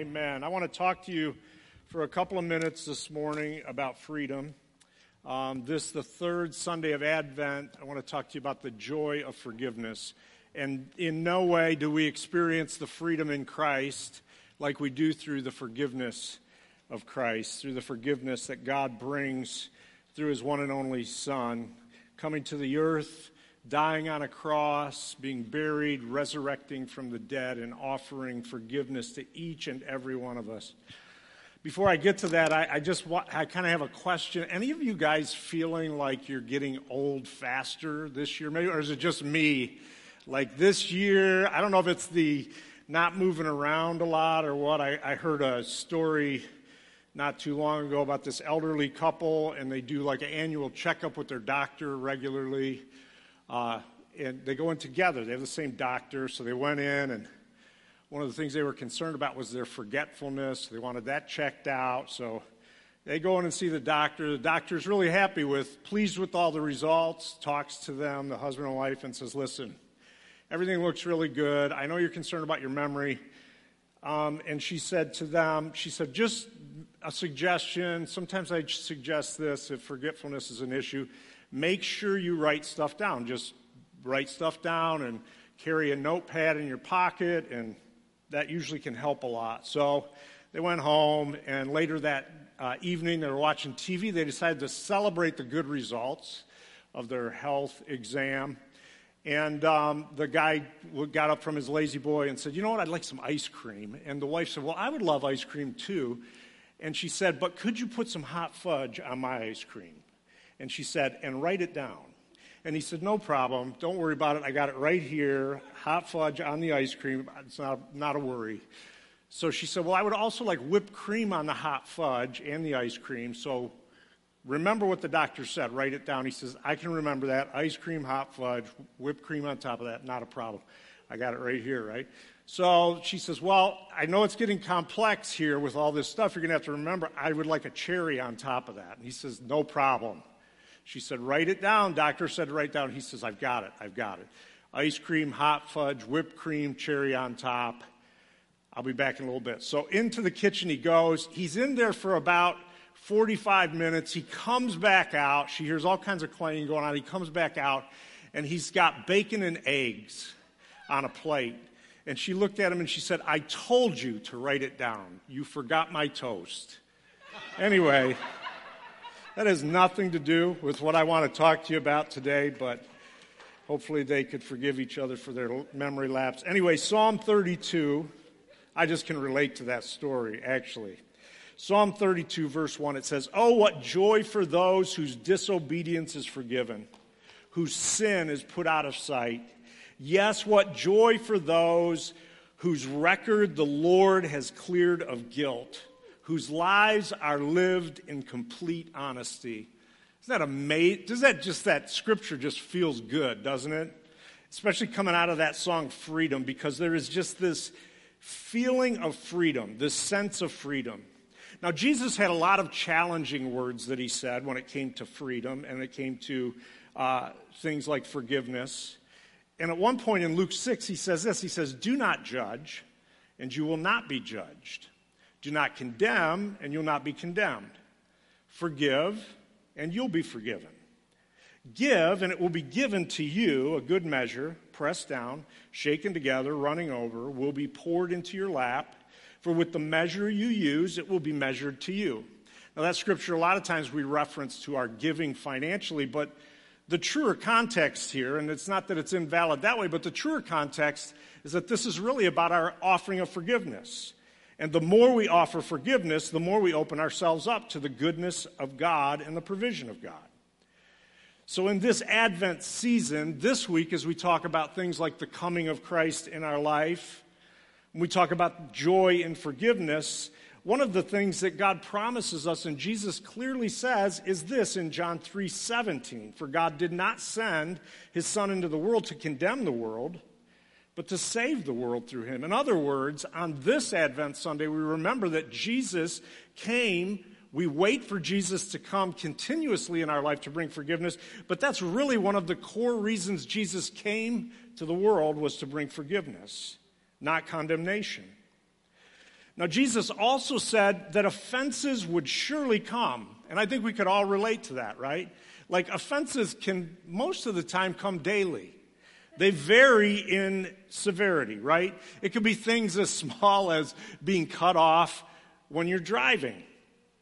Amen. I want to talk to you for a couple of minutes this morning about freedom. Um, this, the third Sunday of Advent, I want to talk to you about the joy of forgiveness. And in no way do we experience the freedom in Christ like we do through the forgiveness of Christ, through the forgiveness that God brings through his one and only Son, coming to the earth dying on a cross, being buried, resurrecting from the dead, and offering forgiveness to each and every one of us. Before I get to that, I, I just I kind of have a question. Any of you guys feeling like you're getting old faster this year, maybe, or is it just me? Like this year, I don't know if it's the not moving around a lot or what. I, I heard a story not too long ago about this elderly couple, and they do like an annual checkup with their doctor regularly. Uh, and they go in together. They have the same doctor, so they went in, and one of the things they were concerned about was their forgetfulness. They wanted that checked out, so they go in and see the doctor. The doctor's really happy with, pleased with all the results, talks to them, the husband and wife, and says, Listen, everything looks really good. I know you're concerned about your memory. Um, and she said to them, She said, just a suggestion. Sometimes I suggest this if forgetfulness is an issue make sure you write stuff down. Just write stuff down and carry a notepad in your pocket, and that usually can help a lot. So they went home, and later that uh, evening, they were watching TV. They decided to celebrate the good results of their health exam. And um, the guy got up from his lazy boy and said, You know what? I'd like some ice cream. And the wife said, Well, I would love ice cream too. And she said, But could you put some hot fudge on my ice cream? And she said, and write it down. And he said, no problem. Don't worry about it. I got it right here. Hot fudge on the ice cream. It's not, not a worry. So she said, well, I would also like whipped cream on the hot fudge and the ice cream. So remember what the doctor said. Write it down. He says, I can remember that. Ice cream, hot fudge, whipped cream on top of that. Not a problem. I got it right here, right? So she says, Well, I know it's getting complex here with all this stuff. You're going to have to remember, I would like a cherry on top of that. And he says, No problem. She said, Write it down. Doctor said, Write down. He says, I've got it. I've got it. Ice cream, hot fudge, whipped cream, cherry on top. I'll be back in a little bit. So into the kitchen he goes. He's in there for about 45 minutes. He comes back out. She hears all kinds of clanging going on. He comes back out, and he's got bacon and eggs on a plate. And she looked at him and she said, I told you to write it down. You forgot my toast. Anyway. That has nothing to do with what I want to talk to you about today, but hopefully they could forgive each other for their memory lapse. Anyway, Psalm 32, I just can relate to that story, actually. Psalm 32, verse 1, it says, Oh, what joy for those whose disobedience is forgiven, whose sin is put out of sight. Yes, what joy for those whose record the Lord has cleared of guilt whose lives are lived in complete honesty. Isn't that amazing? Does that just, that scripture just feels good, doesn't it? Especially coming out of that song, Freedom, because there is just this feeling of freedom, this sense of freedom. Now, Jesus had a lot of challenging words that he said when it came to freedom and it came to uh, things like forgiveness. And at one point in Luke 6, he says this He says, Do not judge, and you will not be judged. Do not condemn, and you'll not be condemned. Forgive, and you'll be forgiven. Give, and it will be given to you a good measure, pressed down, shaken together, running over, will be poured into your lap. For with the measure you use, it will be measured to you. Now, that scripture, a lot of times we reference to our giving financially, but the truer context here, and it's not that it's invalid that way, but the truer context is that this is really about our offering of forgiveness. And the more we offer forgiveness, the more we open ourselves up to the goodness of God and the provision of God. So, in this Advent season, this week, as we talk about things like the coming of Christ in our life, we talk about joy and forgiveness, one of the things that God promises us and Jesus clearly says is this in John 3:17 for God did not send his son into the world to condemn the world but to save the world through him. In other words, on this Advent Sunday, we remember that Jesus came. We wait for Jesus to come continuously in our life to bring forgiveness, but that's really one of the core reasons Jesus came to the world was to bring forgiveness, not condemnation. Now, Jesus also said that offenses would surely come. And I think we could all relate to that, right? Like, offenses can most of the time come daily. They vary in severity, right? It could be things as small as being cut off when you're driving.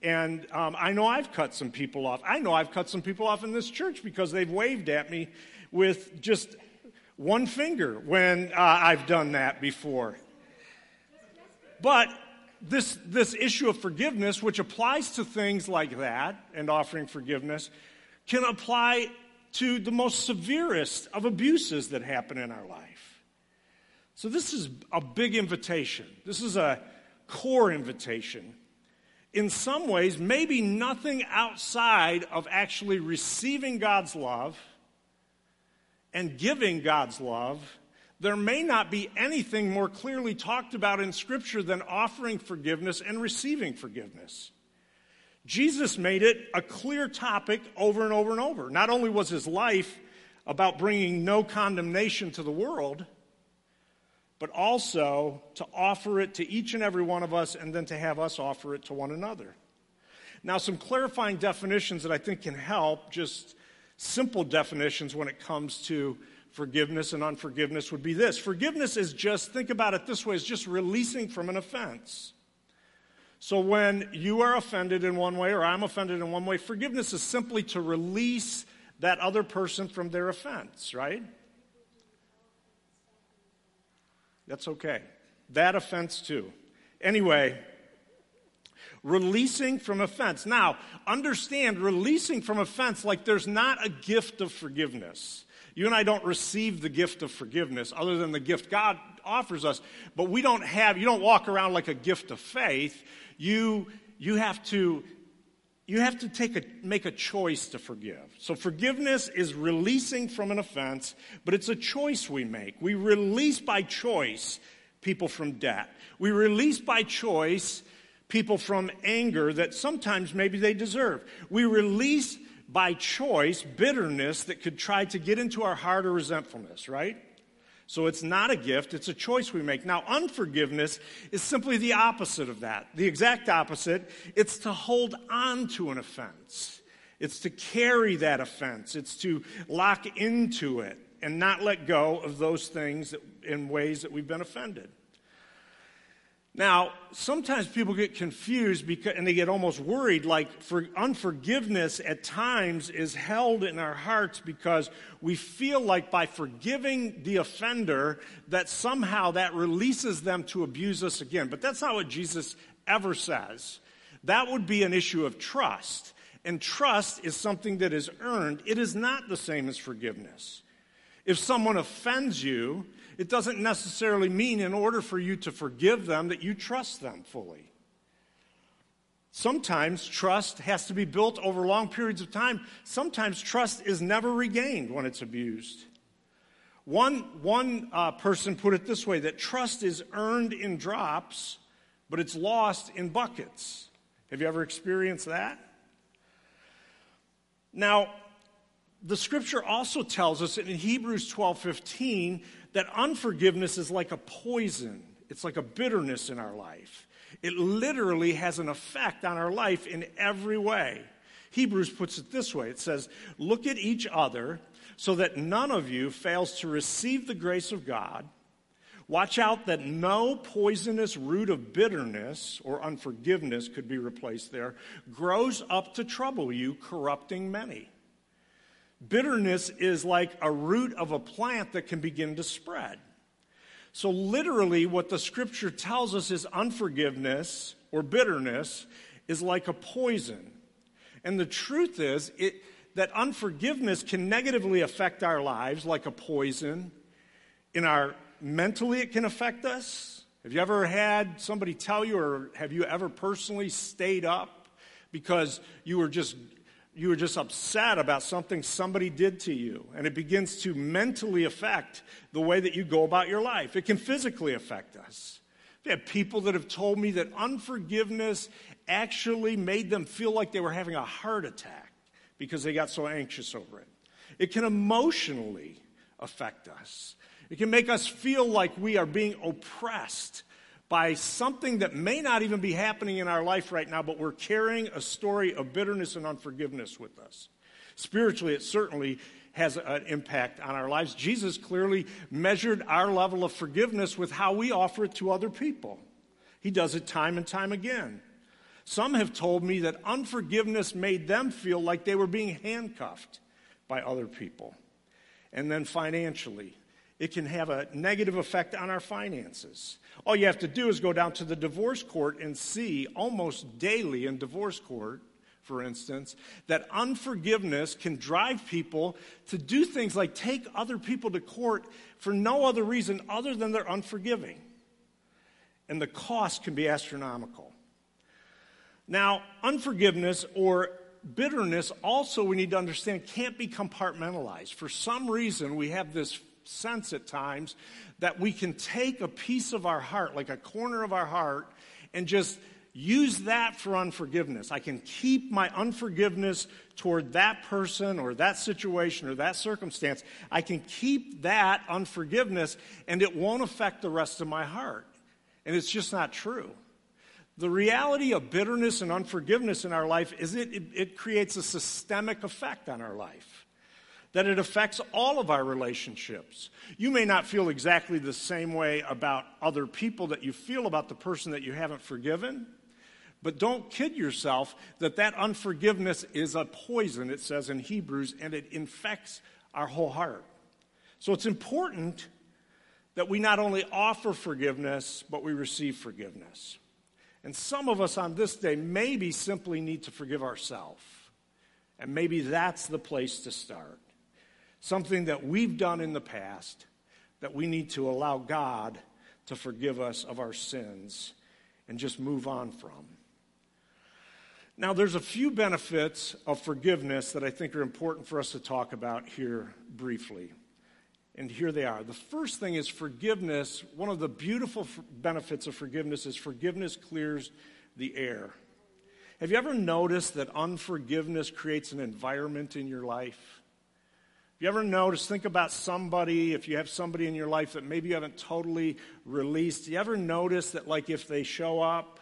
And um, I know I've cut some people off. I know I've cut some people off in this church because they've waved at me with just one finger when uh, I've done that before. But this, this issue of forgiveness, which applies to things like that and offering forgiveness, can apply to the most severest of abuses that happen in our life. So, this is a big invitation. This is a core invitation. In some ways, maybe nothing outside of actually receiving God's love and giving God's love there may not be anything more clearly talked about in Scripture than offering forgiveness and receiving forgiveness. Jesus made it a clear topic over and over and over. Not only was his life about bringing no condemnation to the world, but also to offer it to each and every one of us and then to have us offer it to one another. Now, some clarifying definitions that I think can help, just simple definitions when it comes to forgiveness and unforgiveness would be this forgiveness is just, think about it this way, is just releasing from an offense. So when you are offended in one way or I'm offended in one way, forgiveness is simply to release that other person from their offense, right? That's okay. That offense too. Anyway, releasing from offense. Now, understand releasing from offense like there's not a gift of forgiveness. You and I don't receive the gift of forgiveness other than the gift God offers us, but we don't have, you don't walk around like a gift of faith. You, you have to you have to take a, make a choice to forgive. So forgiveness is releasing from an offense, but it's a choice we make. We release by choice people from debt. We release by choice people from anger that sometimes maybe they deserve. We release by choice bitterness that could try to get into our heart or resentfulness, right? So it's not a gift, it's a choice we make. Now, unforgiveness is simply the opposite of that. The exact opposite. It's to hold on to an offense, it's to carry that offense, it's to lock into it and not let go of those things that, in ways that we've been offended. Now, sometimes people get confused because, and they get almost worried, like for unforgiveness at times is held in our hearts because we feel like by forgiving the offender that somehow that releases them to abuse us again. But that's not what Jesus ever says. That would be an issue of trust. And trust is something that is earned. It is not the same as forgiveness. If someone offends you, it doesn't necessarily mean, in order for you to forgive them, that you trust them fully. Sometimes trust has to be built over long periods of time. Sometimes trust is never regained when it's abused. One, one uh, person put it this way that trust is earned in drops, but it's lost in buckets. Have you ever experienced that? Now, the scripture also tells us in Hebrews 12 15 that unforgiveness is like a poison, it's like a bitterness in our life. It literally has an effect on our life in every way. Hebrews puts it this way it says, Look at each other so that none of you fails to receive the grace of God. Watch out that no poisonous root of bitterness or unforgiveness could be replaced there, grows up to trouble you, corrupting many. Bitterness is like a root of a plant that can begin to spread. So, literally, what the scripture tells us is unforgiveness or bitterness is like a poison. And the truth is it, that unforgiveness can negatively affect our lives like a poison. In our mentally, it can affect us. Have you ever had somebody tell you, or have you ever personally stayed up because you were just you are just upset about something somebody did to you, and it begins to mentally affect the way that you go about your life. It can physically affect us. I've had people that have told me that unforgiveness actually made them feel like they were having a heart attack because they got so anxious over it. It can emotionally affect us. It can make us feel like we are being oppressed by something that may not even be happening in our life right now, but we're carrying a story of bitterness and unforgiveness with us. Spiritually, it certainly has an impact on our lives. Jesus clearly measured our level of forgiveness with how we offer it to other people. He does it time and time again. Some have told me that unforgiveness made them feel like they were being handcuffed by other people. And then financially, it can have a negative effect on our finances. All you have to do is go down to the divorce court and see almost daily in divorce court, for instance, that unforgiveness can drive people to do things like take other people to court for no other reason other than they're unforgiving. And the cost can be astronomical. Now, unforgiveness or bitterness also, we need to understand, can't be compartmentalized. For some reason, we have this sense at times that we can take a piece of our heart, like a corner of our heart, and just use that for unforgiveness. I can keep my unforgiveness toward that person or that situation or that circumstance. I can keep that unforgiveness and it won't affect the rest of my heart. And it's just not true. The reality of bitterness and unforgiveness in our life is it, it, it creates a systemic effect on our life that it affects all of our relationships. You may not feel exactly the same way about other people that you feel about the person that you haven't forgiven, but don't kid yourself that that unforgiveness is a poison, it says in Hebrews, and it infects our whole heart. So it's important that we not only offer forgiveness, but we receive forgiveness. And some of us on this day maybe simply need to forgive ourselves. And maybe that's the place to start something that we've done in the past that we need to allow God to forgive us of our sins and just move on from. Now, there's a few benefits of forgiveness that I think are important for us to talk about here briefly. And here they are. The first thing is forgiveness. One of the beautiful benefits of forgiveness is forgiveness clears the air. Have you ever noticed that unforgiveness creates an environment in your life? If you ever notice, think about somebody, if you have somebody in your life that maybe you haven't totally released, do you ever notice that, like, if they show up,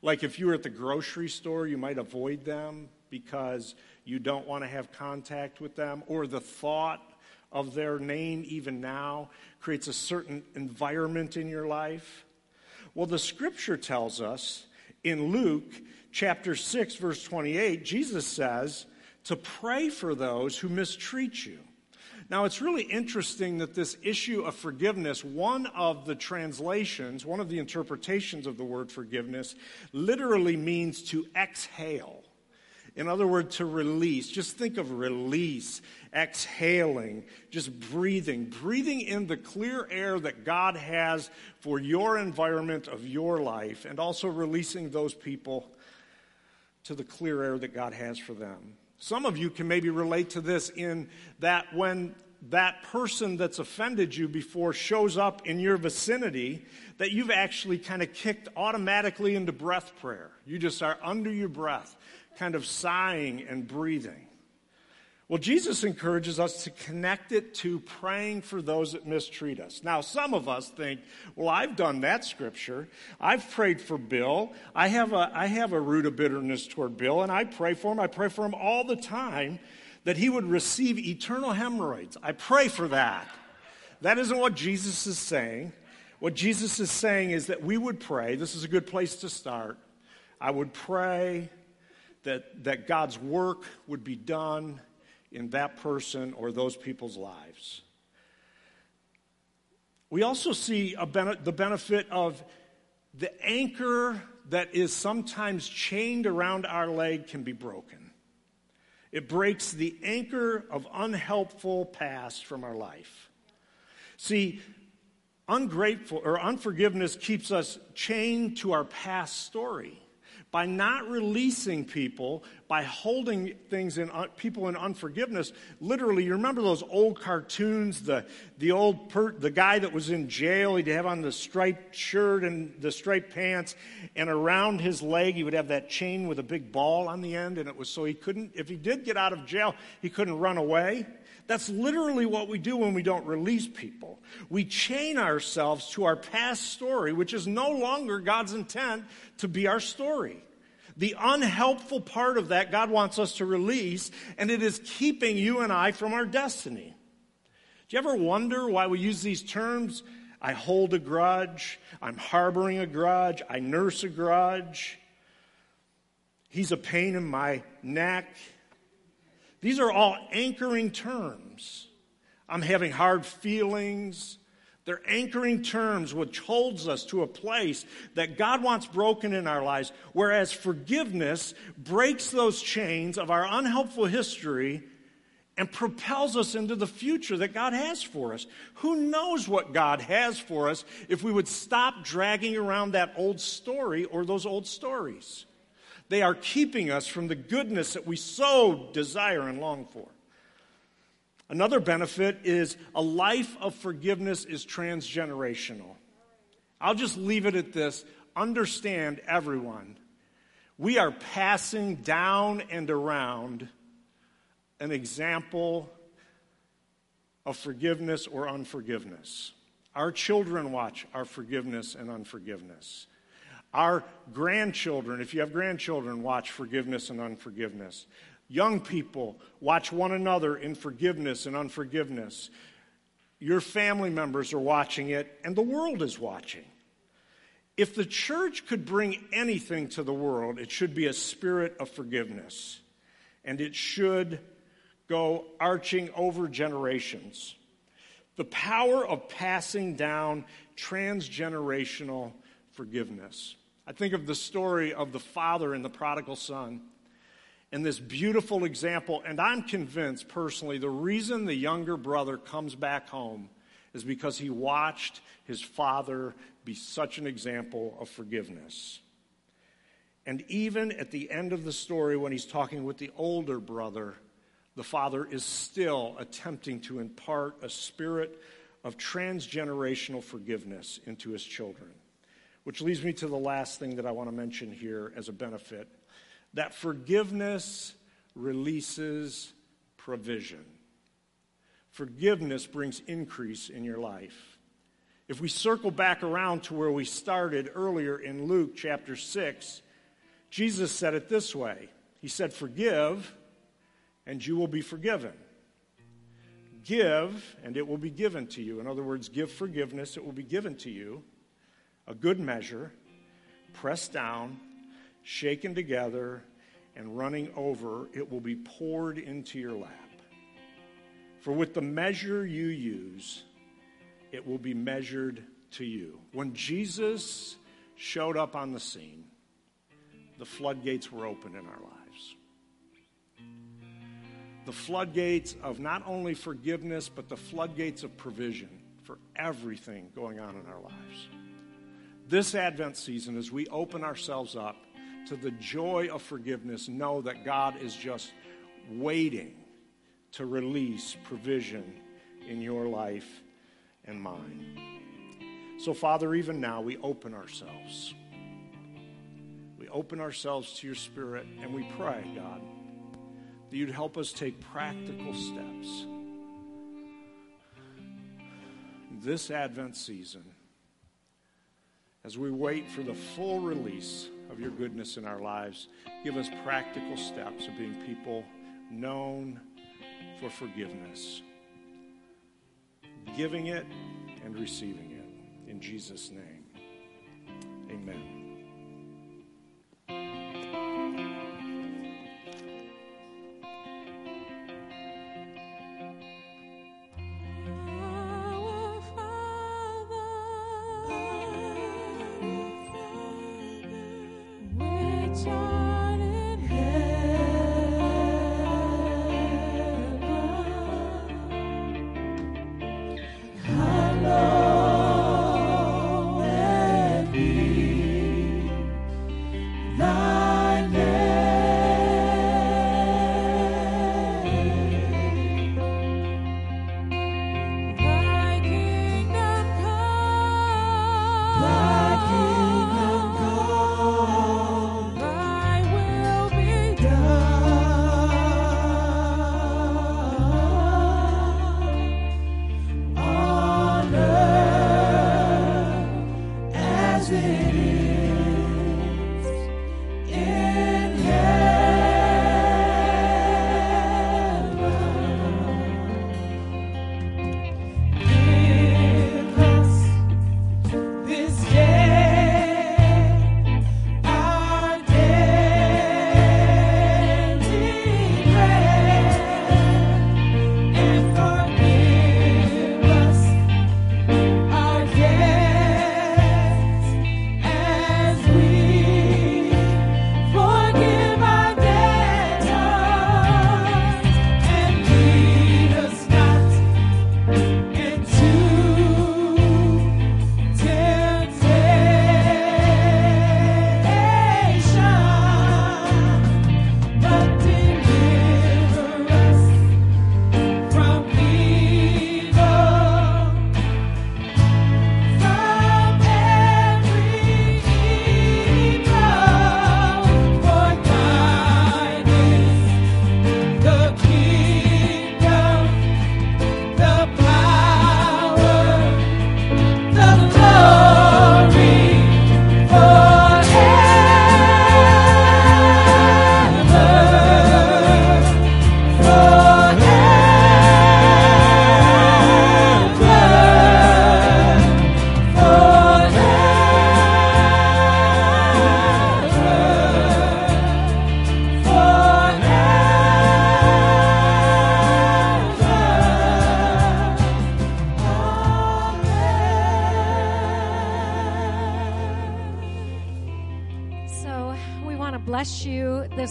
like if you were at the grocery store, you might avoid them because you don't want to have contact with them, or the thought of their name, even now, creates a certain environment in your life? Well, the scripture tells us in Luke chapter 6, verse 28, Jesus says, to pray for those who mistreat you. Now, it's really interesting that this issue of forgiveness, one of the translations, one of the interpretations of the word forgiveness, literally means to exhale. In other words, to release. Just think of release, exhaling, just breathing, breathing in the clear air that God has for your environment of your life, and also releasing those people to the clear air that God has for them. Some of you can maybe relate to this in that when that person that's offended you before shows up in your vicinity, that you've actually kind of kicked automatically into breath prayer. You just are under your breath, kind of sighing and breathing. Well, Jesus encourages us to connect it to praying for those that mistreat us. Now, some of us think, well, I've done that scripture. I've prayed for Bill. I have a, I have a root of bitterness toward Bill, and I pray for him. I pray for him all the time that he would receive eternal hemorrhoids. I pray for that. That isn't what Jesus is saying. What Jesus is saying is that we would pray. This is a good place to start. I would pray that, that God's work would be done in that person or those people's lives. We also see ben- the benefit of the anchor that is sometimes chained around our leg can be broken. It breaks the anchor of unhelpful past from our life. See, ungrateful or unforgiveness keeps us chained to our past story by not releasing people, by holding things in uh, people in unforgiveness. Literally, you remember those old cartoons, the, the old per, the guy that was in jail, he'd have on the striped shirt and the striped pants, and around his leg he would have that chain with a big ball on the end, and it was so he couldn't, if he did get out of jail, he couldn't run away. That's literally what we do when we don't release people. We chain ourselves to our past story, which is no longer God's intent to be our story. The unhelpful part of that, God wants us to release, and it is keeping you and I from our destiny. Do you ever wonder why we use these terms? I hold a grudge, I'm harboring a grudge, I nurse a grudge. He's a pain in my neck. These are all anchoring terms. I'm having hard feelings. They're anchoring terms which holds us to a place that God wants broken in our lives, whereas forgiveness breaks those chains of our unhelpful history and propels us into the future that God has for us. Who knows what God has for us if we would stop dragging around that old story or those old stories? They are keeping us from the goodness that we so desire and long for. Another benefit is a life of forgiveness is transgenerational. I'll just leave it at this. Understand, everyone, we are passing down and around an example of forgiveness or unforgiveness. Our children watch our forgiveness and unforgiveness. Our grandchildren, if you have grandchildren, watch forgiveness and unforgiveness. Young people, watch one another in forgiveness and unforgiveness. Your family members are watching it, and the world is watching. If the church could bring anything to the world, it should be a spirit of forgiveness. And it should go arching over generations. The power of passing down transgenerational forgiveness. I think of the story of the father and the prodigal son and this beautiful example. And I'm convinced personally the reason the younger brother comes back home is because he watched his father be such an example of forgiveness. And even at the end of the story, when he's talking with the older brother, the father is still attempting to impart a spirit of transgenerational forgiveness into his children. Which leads me to the last thing that I want to mention here as a benefit that forgiveness releases provision. Forgiveness brings increase in your life. If we circle back around to where we started earlier in Luke chapter 6, Jesus said it this way He said, Forgive, and you will be forgiven. Give, and it will be given to you. In other words, give forgiveness, it will be given to you. A good measure, pressed down, shaken together, and running over, it will be poured into your lap. For with the measure you use, it will be measured to you. When Jesus showed up on the scene, the floodgates were open in our lives. The floodgates of not only forgiveness, but the floodgates of provision for everything going on in our lives. This Advent season, as we open ourselves up to the joy of forgiveness, know that God is just waiting to release provision in your life and mine. So, Father, even now we open ourselves. We open ourselves to your Spirit and we pray, God, that you'd help us take practical steps this Advent season as we wait for the full release of your goodness in our lives. Give us practical steps of being people known for forgiveness, giving it and receiving it. In Jesus' name, amen.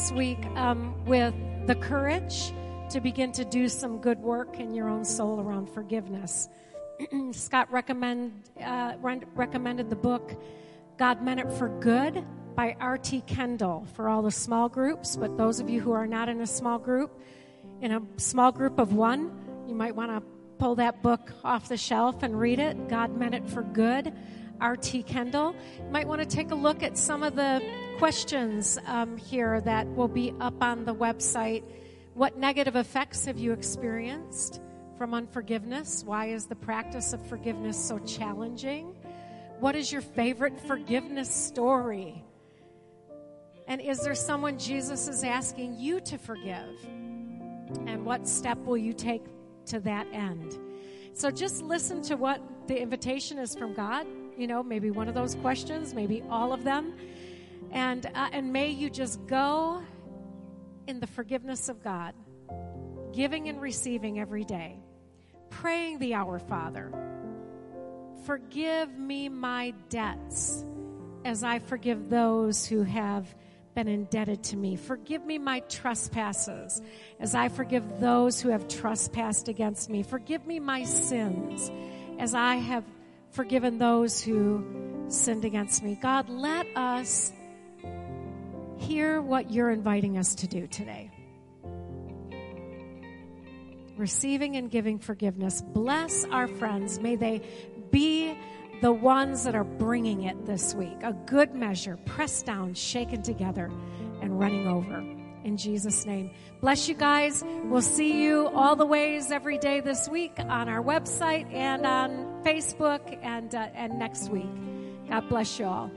This week um, with the courage to begin to do some good work in your own soul around forgiveness. Scott recommend, uh, recommended the book God Meant It for Good by R.T. Kendall for all the small groups, but those of you who are not in a small group, in a small group of one, you might want to pull that book off the shelf and read it. God Meant It for Good, R.T. Kendall. You might want to take a look at some of the questions um, here that will be up on the website. What negative effects have you experienced from unforgiveness? Why is the practice of forgiveness so challenging? What is your favorite forgiveness story? And is there someone Jesus is asking you to forgive? And what step will you take to that end? So just listen to what the invitation is from God. You know, maybe one of those questions, maybe all of them. And, uh, and may you just go in the forgiveness of God, giving and receiving every day, praying the Our Father. Forgive me my debts as I forgive those who have been indebted to me. Forgive me my trespasses as I forgive those who have trespassed against me. Forgive me my sins as I have forgiven those who sinned against me. God, let us hear what you're inviting us to do today. Receiving and giving forgiveness. Bless our friends. May they be the ones that are bringing it this week. A good measure, pressed down, shaken together, and running over. In Jesus' name. Bless you guys. We'll see you all the ways every day this week on our website and on Facebook and, uh, and next week. God bless you all.